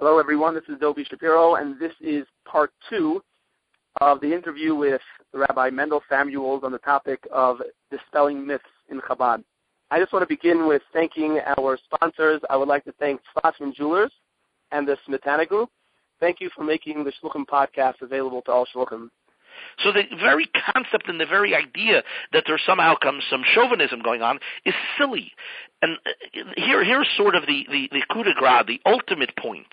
Hello, everyone. This is Dovi Shapiro, and this is part two of the interview with Rabbi Mendel Samuels on the topic of dispelling myths in Chabad. I just want to begin with thanking our sponsors. I would like to thank Schlossman Jewelers and the Smetana Group. Thank you for making the Shluchim podcast available to all Shluchim. So the very concept and the very idea that there somehow comes some chauvinism going on is silly. And uh, here, here's sort of the, the, the coup de grace, the ultimate point.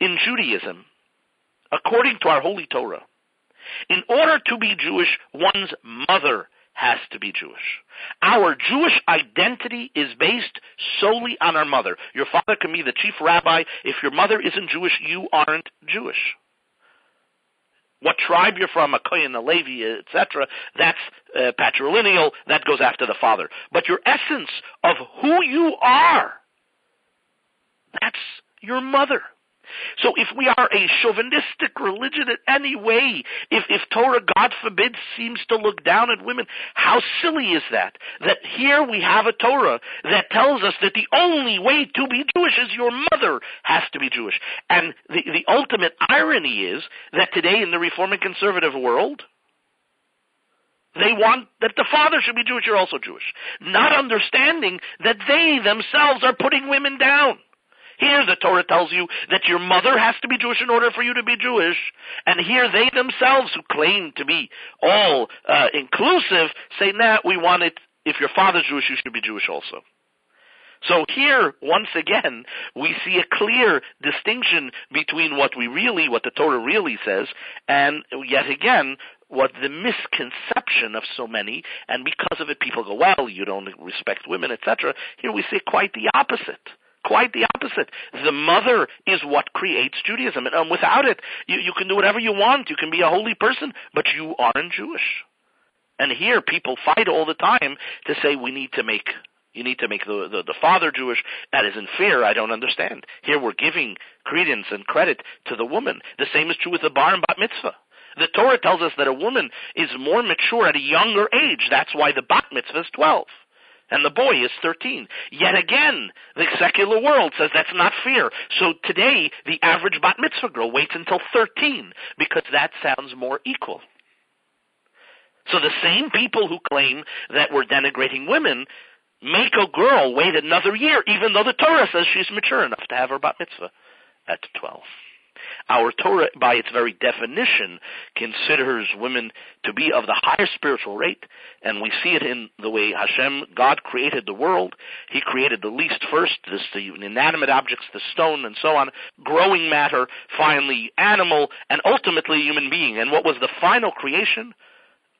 In Judaism, according to our Holy Torah, in order to be Jewish, one's mother has to be Jewish. Our Jewish identity is based solely on our mother. Your father can be the chief rabbi. If your mother isn't Jewish, you aren't Jewish what tribe you're from, a Kohen, a Levi, etc., that's uh, patrilineal, that goes after the father. But your essence of who you are, that's your mother. So if we are a chauvinistic religion in any way, if, if Torah, God forbid, seems to look down at women, how silly is that? That here we have a Torah that tells us that the only way to be Jewish is your mother has to be Jewish. And the, the ultimate irony is that today in the Reform and Conservative world, they want that the father should be Jewish, you're also Jewish. Not understanding that they themselves are putting women down. Here the Torah tells you that your mother has to be Jewish in order for you to be Jewish. And here they themselves, who claim to be all uh, inclusive, say, nah, we want it, if your father's Jewish, you should be Jewish also. So here, once again, we see a clear distinction between what we really, what the Torah really says, and yet again, what the misconception of so many, and because of it people go, well, you don't respect women, etc. Here we see quite the opposite. Quite the opposite. The mother is what creates Judaism. And um, without it, you, you can do whatever you want. You can be a holy person, but you aren't Jewish. And here people fight all the time to say we need to make you need to make the, the, the father Jewish. That isn't fair. I don't understand. Here we're giving credence and credit to the woman. The same is true with the bar and bat mitzvah. The Torah tells us that a woman is more mature at a younger age. That's why the bat mitzvah is 12 and the boy is 13. Yet again, the secular world says that's not fair. So today, the average bat mitzvah girl waits until 13 because that sounds more equal. So the same people who claim that we're denigrating women make a girl wait another year, even though the Torah says she's mature enough to have her bat mitzvah at 12. Our Torah, by its very definition, considers women to be of the higher spiritual rate, and we see it in the way Hashem, God created the world. He created the least first, this, the inanimate objects, the stone, and so on, growing matter, finally animal, and ultimately human being. And what was the final creation?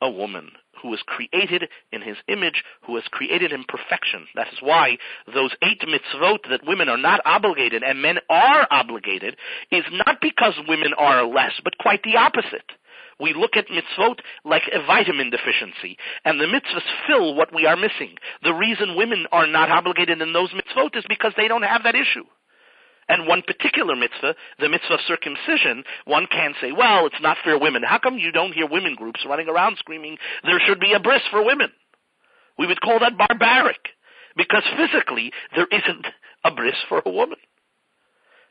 A woman who was created in his image, who was created in perfection. That is why those eight mitzvot that women are not obligated and men are obligated is not because women are less, but quite the opposite. We look at mitzvot like a vitamin deficiency, and the mitzvahs fill what we are missing. The reason women are not obligated in those mitzvot is because they don't have that issue. And one particular mitzvah, the mitzvah of circumcision, one can say, well, it's not for women. How come you don't hear women groups running around screaming, there should be a bris for women? We would call that barbaric. Because physically, there isn't a bris for a woman.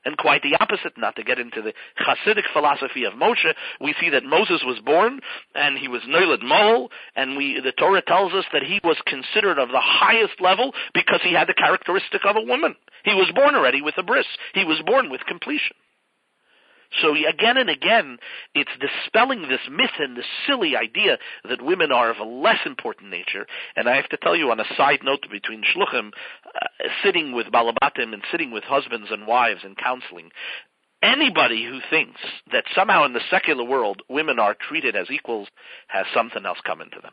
And quite the opposite, not to get into the Hasidic philosophy of Moshe, we see that Moses was born and he was Noilad Mol, and we, the Torah tells us that he was considered of the highest level because he had the characteristic of a woman. He was born already with a bris. He was born with completion. So again and again, it's dispelling this myth and this silly idea that women are of a less important nature. And I have to tell you on a side note between shluchim, uh, sitting with balabatim and sitting with husbands and wives and counseling, anybody who thinks that somehow in the secular world women are treated as equals has something else coming to them.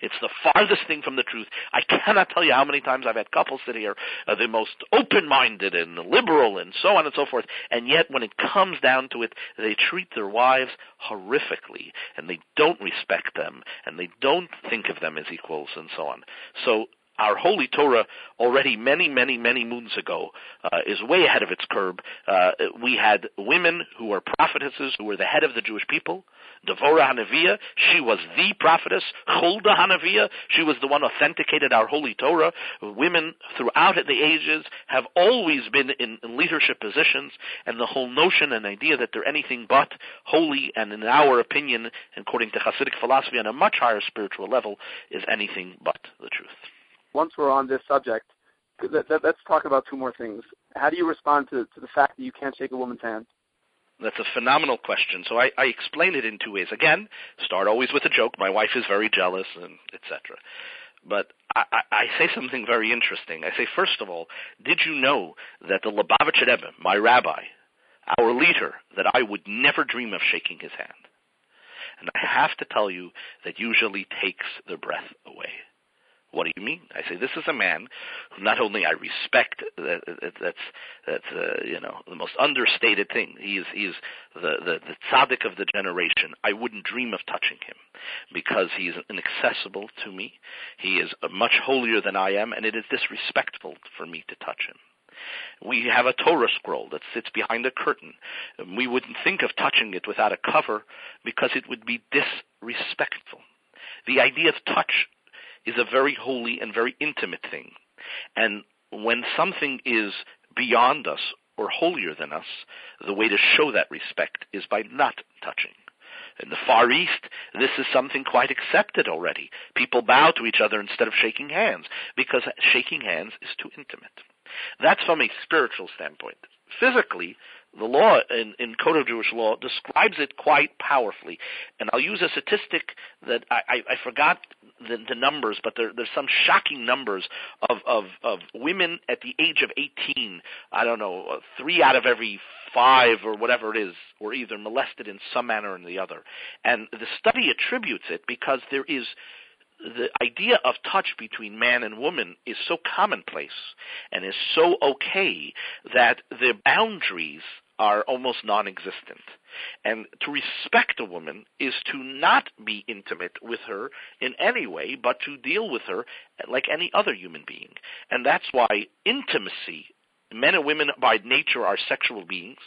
It's the farthest thing from the truth. I cannot tell you how many times I've had couples sit here, uh, the most open-minded and liberal and so on and so forth, and yet when it comes down to it, they treat their wives horrifically, and they don't respect them, and they don't think of them as equals, and so on. So our holy Torah already many, many, many moons ago uh, is way ahead of its curb. Uh, we had women who were prophetesses who were the head of the Jewish people. Devorah Hanavia, she was the prophetess. Huldah Hanavia, she was the one authenticated our holy Torah. Women throughout the ages have always been in, in leadership positions, and the whole notion and idea that they're anything but holy, and in our opinion, according to Hasidic philosophy on a much higher spiritual level, is anything but the truth once we're on this subject, let's talk about two more things. How do you respond to, to the fact that you can't shake a woman's hand? That's a phenomenal question. So I, I explain it in two ways. Again, start always with a joke. My wife is very jealous, and etc. But I, I, I say something very interesting. I say, first of all, did you know that the Lubavitcher Rebbe, my rabbi, our leader, that I would never dream of shaking his hand? And I have to tell you that usually takes the breath away. What do you mean? I say this is a man who not only I respect. That, that's that's uh, you know the most understated thing. He is he is the, the the tzaddik of the generation. I wouldn't dream of touching him because he is inaccessible to me. He is much holier than I am, and it is disrespectful for me to touch him. We have a Torah scroll that sits behind a curtain. We wouldn't think of touching it without a cover because it would be disrespectful. The idea of touch is a very holy and very intimate thing. And when something is beyond us or holier than us, the way to show that respect is by not touching. In the Far East, this is something quite accepted already. People bow to each other instead of shaking hands because shaking hands is too intimate. That's from a spiritual standpoint. Physically, the law in, in Code of Jewish Law describes it quite powerfully. And I'll use a statistic that I, I, I forgot the, the numbers, but there, there's some shocking numbers of, of, of women at the age of 18. I don't know, uh, three out of every five or whatever it is were either molested in some manner or the other. And the study attributes it because there is the idea of touch between man and woman is so commonplace and is so okay that the boundaries are almost non-existent. And to respect a woman is to not be intimate with her in any way, but to deal with her like any other human being. And that's why intimacy, men and women by nature are sexual beings,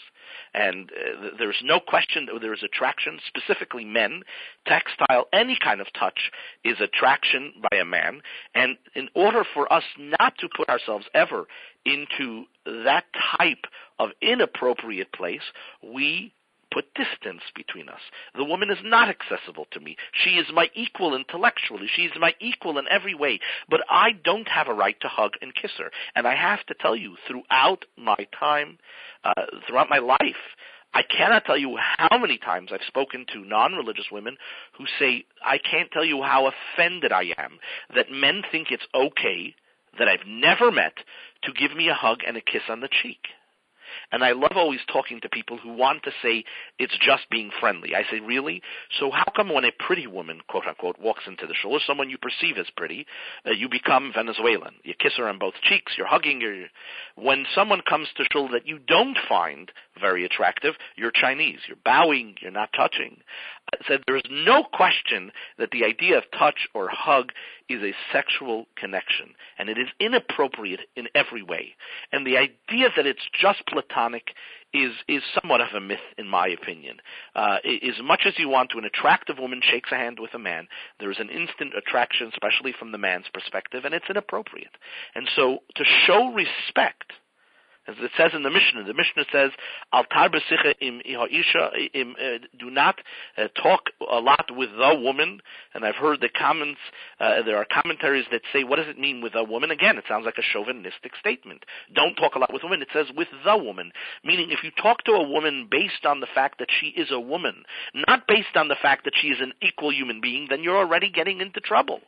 and uh, there's no question that there is attraction, specifically men, textile, any kind of touch is attraction by a man. And in order for us not to put ourselves ever into that type of inappropriate place, we put distance between us. The woman is not accessible to me. She is my equal intellectually. She is my equal in every way. But I don't have a right to hug and kiss her. And I have to tell you, throughout my time, uh, throughout my life, I cannot tell you how many times I've spoken to non-religious women who say, I can't tell you how offended I am that men think it's okay that I've never met to give me a hug and a kiss on the cheek. And I love always talking to people who want to say it's just being friendly. I say, really? So how come when a pretty woman, quote unquote, walks into the shul, or someone you perceive as pretty, uh, you become Venezuelan? You kiss her on both cheeks, you're hugging her. When someone comes to shul that you don't find very attractive, you're Chinese. You're bowing, you're not touching. Said there is no question that the idea of touch or hug is a sexual connection, and it is inappropriate in every way. And the idea that it's just platonic is is somewhat of a myth, in my opinion. Uh, as much as you want to, an attractive woman shakes a hand with a man. There is an instant attraction, especially from the man's perspective, and it's inappropriate. And so, to show respect as it says in the Mishnah, the Mishnah says, "Al im im uh, do not uh, talk a lot with the woman." And I've heard the comments. Uh, there are commentaries that say, "What does it mean with a woman?" Again, it sounds like a chauvinistic statement. Don't talk a lot with women. It says with the woman, meaning if you talk to a woman based on the fact that she is a woman, not based on the fact that she is an equal human being, then you're already getting into trouble.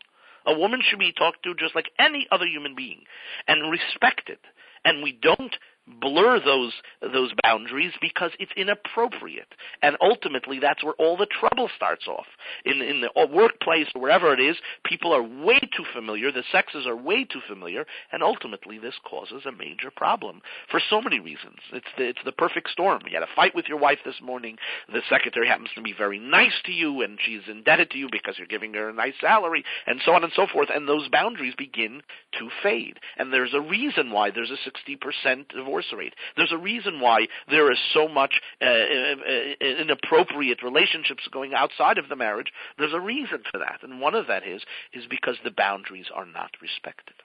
A woman should be talked to just like any other human being and respected and we don't blur those those boundaries because it's inappropriate. And ultimately that's where all the trouble starts off. In in the uh, workplace or wherever it is people are way too familiar the sexes are way too familiar and ultimately this causes a major problem for so many reasons. It's the it's the perfect storm. You had a fight with your wife this morning. The secretary happens to be very nice to you and she's indebted to you because you're giving her a nice salary and so on and so forth and those boundaries begin to fade. And there's a reason why there's a 60% divorce There's a reason why there is so much uh, uh, uh, inappropriate relationships going outside of the marriage. There's a reason for that, and one of that is is because the boundaries are not respected.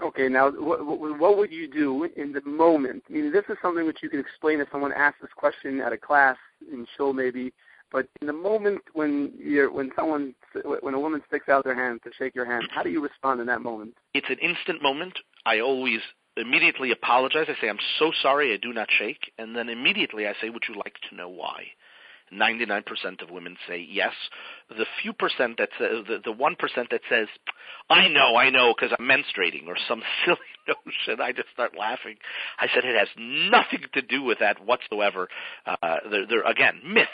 Okay, now what, what would you do in the moment? I mean, this is something which you can explain if someone asks this question at a class in show maybe. But in the moment when you're when someone when a woman sticks out their hand to shake your hand, how do you respond in that moment? It's an instant moment. I always immediately apologize. I say, I'm so sorry, I do not shake. And then immediately I say, would you like to know why? 99% of women say yes. The few percent that says, the, the 1% that says, I know, I know, because I'm menstruating or some silly notion, I just start laughing. I said, it has nothing to do with that whatsoever. Uh, they're, they're, again, myths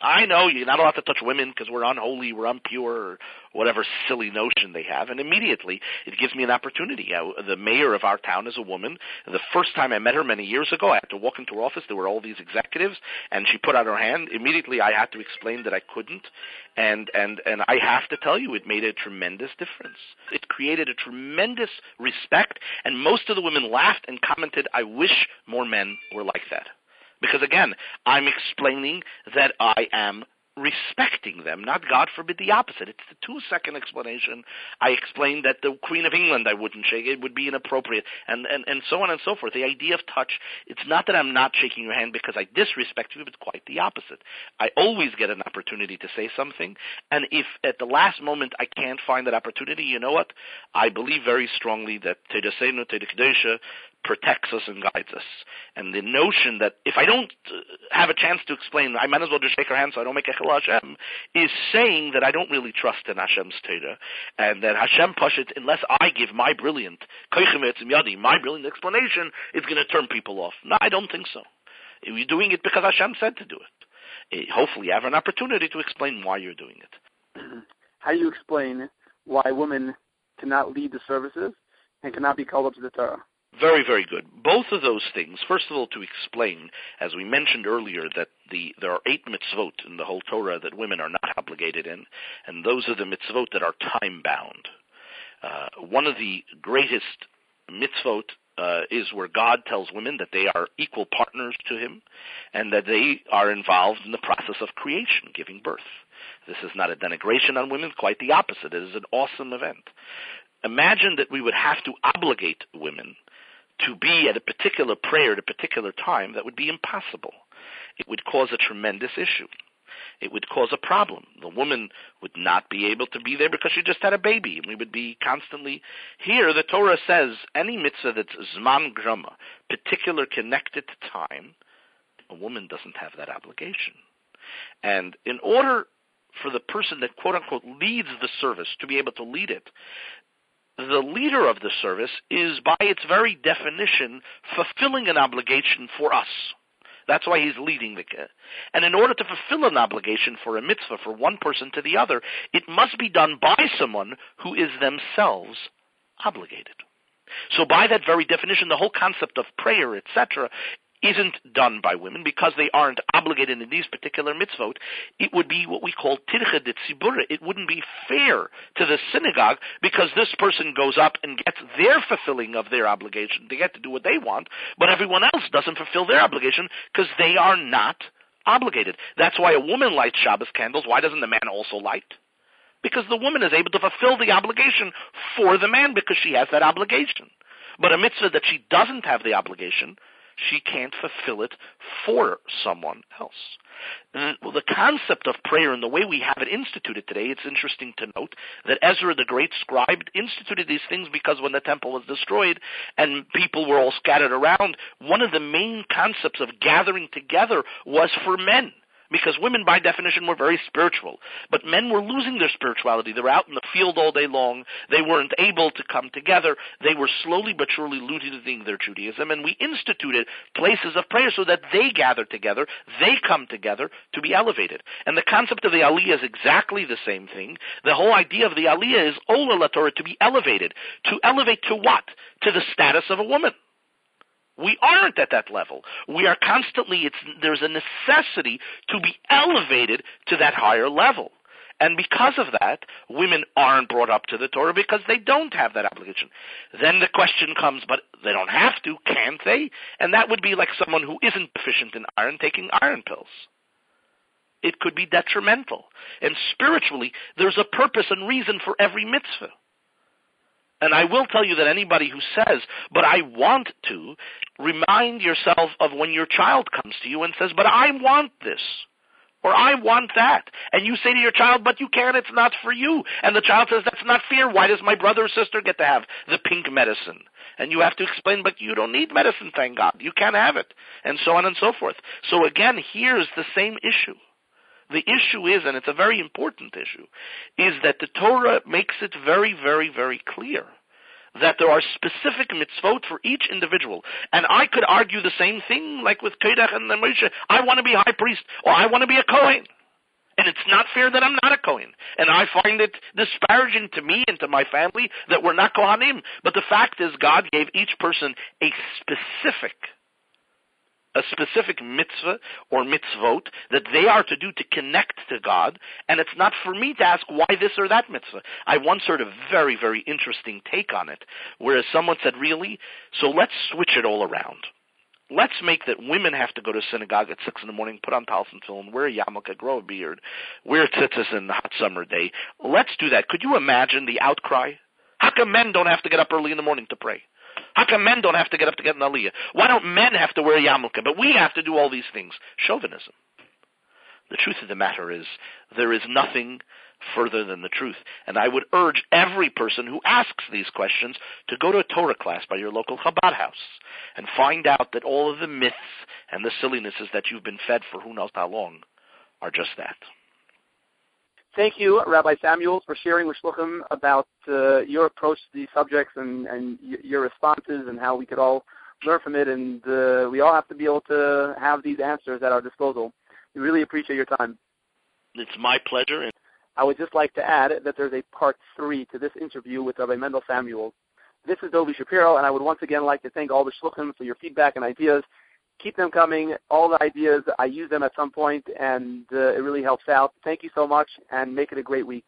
I know you're not allowed to touch women because we're unholy, we're impure, or whatever silly notion they have. And immediately, it gives me an opportunity. Uh, the mayor of our town is a woman. The first time I met her many years ago, I had to walk into her office. There were all these executives, and she put out her hand. Immediately, I had to explain that I couldn't, and and and I have to tell you, it made a tremendous difference. It created a tremendous respect, and most of the women laughed and commented, "I wish more men were like that." Because again, I'm explaining that I am respecting them, not God forbid the opposite. It's the two second explanation. I explained that the Queen of England I wouldn't shake, it would be inappropriate, and, and, and so on and so forth. The idea of touch, it's not that I'm not shaking your hand because I disrespect you, but quite the opposite. I always get an opportunity to say something, and if at the last moment I can't find that opportunity, you know what? I believe very strongly that Toraseinu Hakedosha protects us and guides us. And the notion that if I don't uh, have a chance to explain, I might as well just shake her hand so I don't make Echel Hashem, is saying that I don't really trust in Hashem's Torah, and that Hashem Pashit, unless I give my brilliant, my brilliant explanation, is going to turn people off. No, I don't think so. You're doing it because Hashem said to do it. Eh, hopefully you have an opportunity to explain why you're doing it. How do you explain why women cannot lead the services and cannot be called up to the Torah? Very, very good. Both of those things, first of all, to explain, as we mentioned earlier, that the there are eight mitzvot in the whole Torah that women are not obligated in, and those are the mitzvot that are time bound. Uh, one of the greatest mitzvot uh, is where God tells women that they are equal partners to Him, and that they are involved in the process of creation, giving birth. This is not a denigration on women; quite the opposite. It is an awesome event. Imagine that we would have to obligate women to be at a particular prayer at a particular time, that would be impossible. It would cause a tremendous issue. It would cause a problem. The woman would not be able to be there because she just had a baby, and we would be constantly here. The Torah says any mitzvah that's zman grama, particular connected to time, a woman doesn't have that obligation. And in order for the person that quote unquote leads the service to be able to lead it, the leader of the service is, by its very definition, fulfilling an obligation for us. That's why he's leading the. And in order to fulfill an obligation for a mitzvah for one person to the other, it must be done by someone who is themselves obligated. So by that very definition, the whole concept of prayer, etc., isn't done by women because they aren't obligated in these particular mitzvot, it would be what we call tircha de tzibura. It wouldn't be fair to the synagogue because this person goes up and gets their fulfilling of their obligation. They get to do what they want, but everyone else doesn't fulfill their obligation because they are not obligated. That's why a woman lights Shabbos candles. Why doesn't the man also light? Because the woman is able to fulfill the obligation for the man because she has that obligation. But a mitzvah that she doesn't have the obligation, she can't fulfill it for someone else. And, well, the concept of prayer and the way we have it instituted today, it's interesting to note that Ezra the great scribe instituted these things because when the temple was destroyed and people were all scattered around, one of the main concepts of gathering together was for men because women by definition were very spiritual. But men were losing their spirituality. They were out in the field all day long. They weren't able to come together. They were slowly but surely losing their Judaism. And we instituted places of prayer so that they gather together. They come together to be elevated. And the concept of the Aliyah is exactly the same thing. The whole idea of the Aliyah is Ola Torah, to be elevated. To elevate to what? To the status of a woman. We aren't at that level. We are constantly, there's a necessity to be elevated to that higher level. And because of that, women aren't brought up to the Torah because they don't have that obligation. Then the question comes, but they don't have to, can't they? And that would be like someone who isn't deficient in iron taking iron pills. It could be detrimental. And spiritually, there's a purpose and reason for every mitzvah. And I will tell you that anybody who says, but I want to, remind yourself of when your child comes to you and says, but I want this. Or I want that. And you say to your child, but you can't, it's not for you. And the child says, that's not fair. Why does my brother or sister get to have the pink medicine? And you have to explain, but you don't need medicine, thank God. You can't have it. And so on and so forth. So again, here's the same issue. The issue is, and it's a very important issue, is that the Torah makes it very, very, very clear that there are specific mitzvot for each individual. And I could argue the same thing, like with Kedach and the Moshe. I want to be high priest, or I want to be a Kohen. And it's not fair that I'm not a Kohen. And I find it disparaging to me and to my family that we're not Kohanim. But the fact is, God gave each person a specific a specific mitzvah or mitzvot that they are to do to connect to God, and it's not for me to ask why this or that mitzvah. I once heard a very, very interesting take on it, whereas someone said, really? So let's switch it all around. Let's make that women have to go to synagogue at six in the morning, put on talcum film, wear a yarmulke, grow a beard, wear tzitzis in the hot summer day. Let's do that. Could you imagine the outcry? How come men don't have to get up early in the morning to pray? How come men don't have to get up to get an aliyah? Why don't men have to wear yarmulke, but we have to do all these things? Chauvinism. The truth of the matter is, there is nothing further than the truth. And I would urge every person who asks these questions to go to a Torah class by your local Chabad house and find out that all of the myths and the sillinesses that you've been fed for who knows how long are just that. Thank you, Rabbi Samuels, for sharing with Shluchim about uh, your approach to these subjects and, and your responses and how we could all learn from it. And uh, we all have to be able to have these answers at our disposal. We really appreciate your time. It's my pleasure. I would just like to add that there's a part three to this interview with Rabbi Mendel Samuels. This is Dovi Shapiro, and I would once again like to thank all the Shluchim for your feedback and ideas keep them coming. All the ideas, I use them at some point, and uh, it really helps out. Thank you so much, and make it a great week.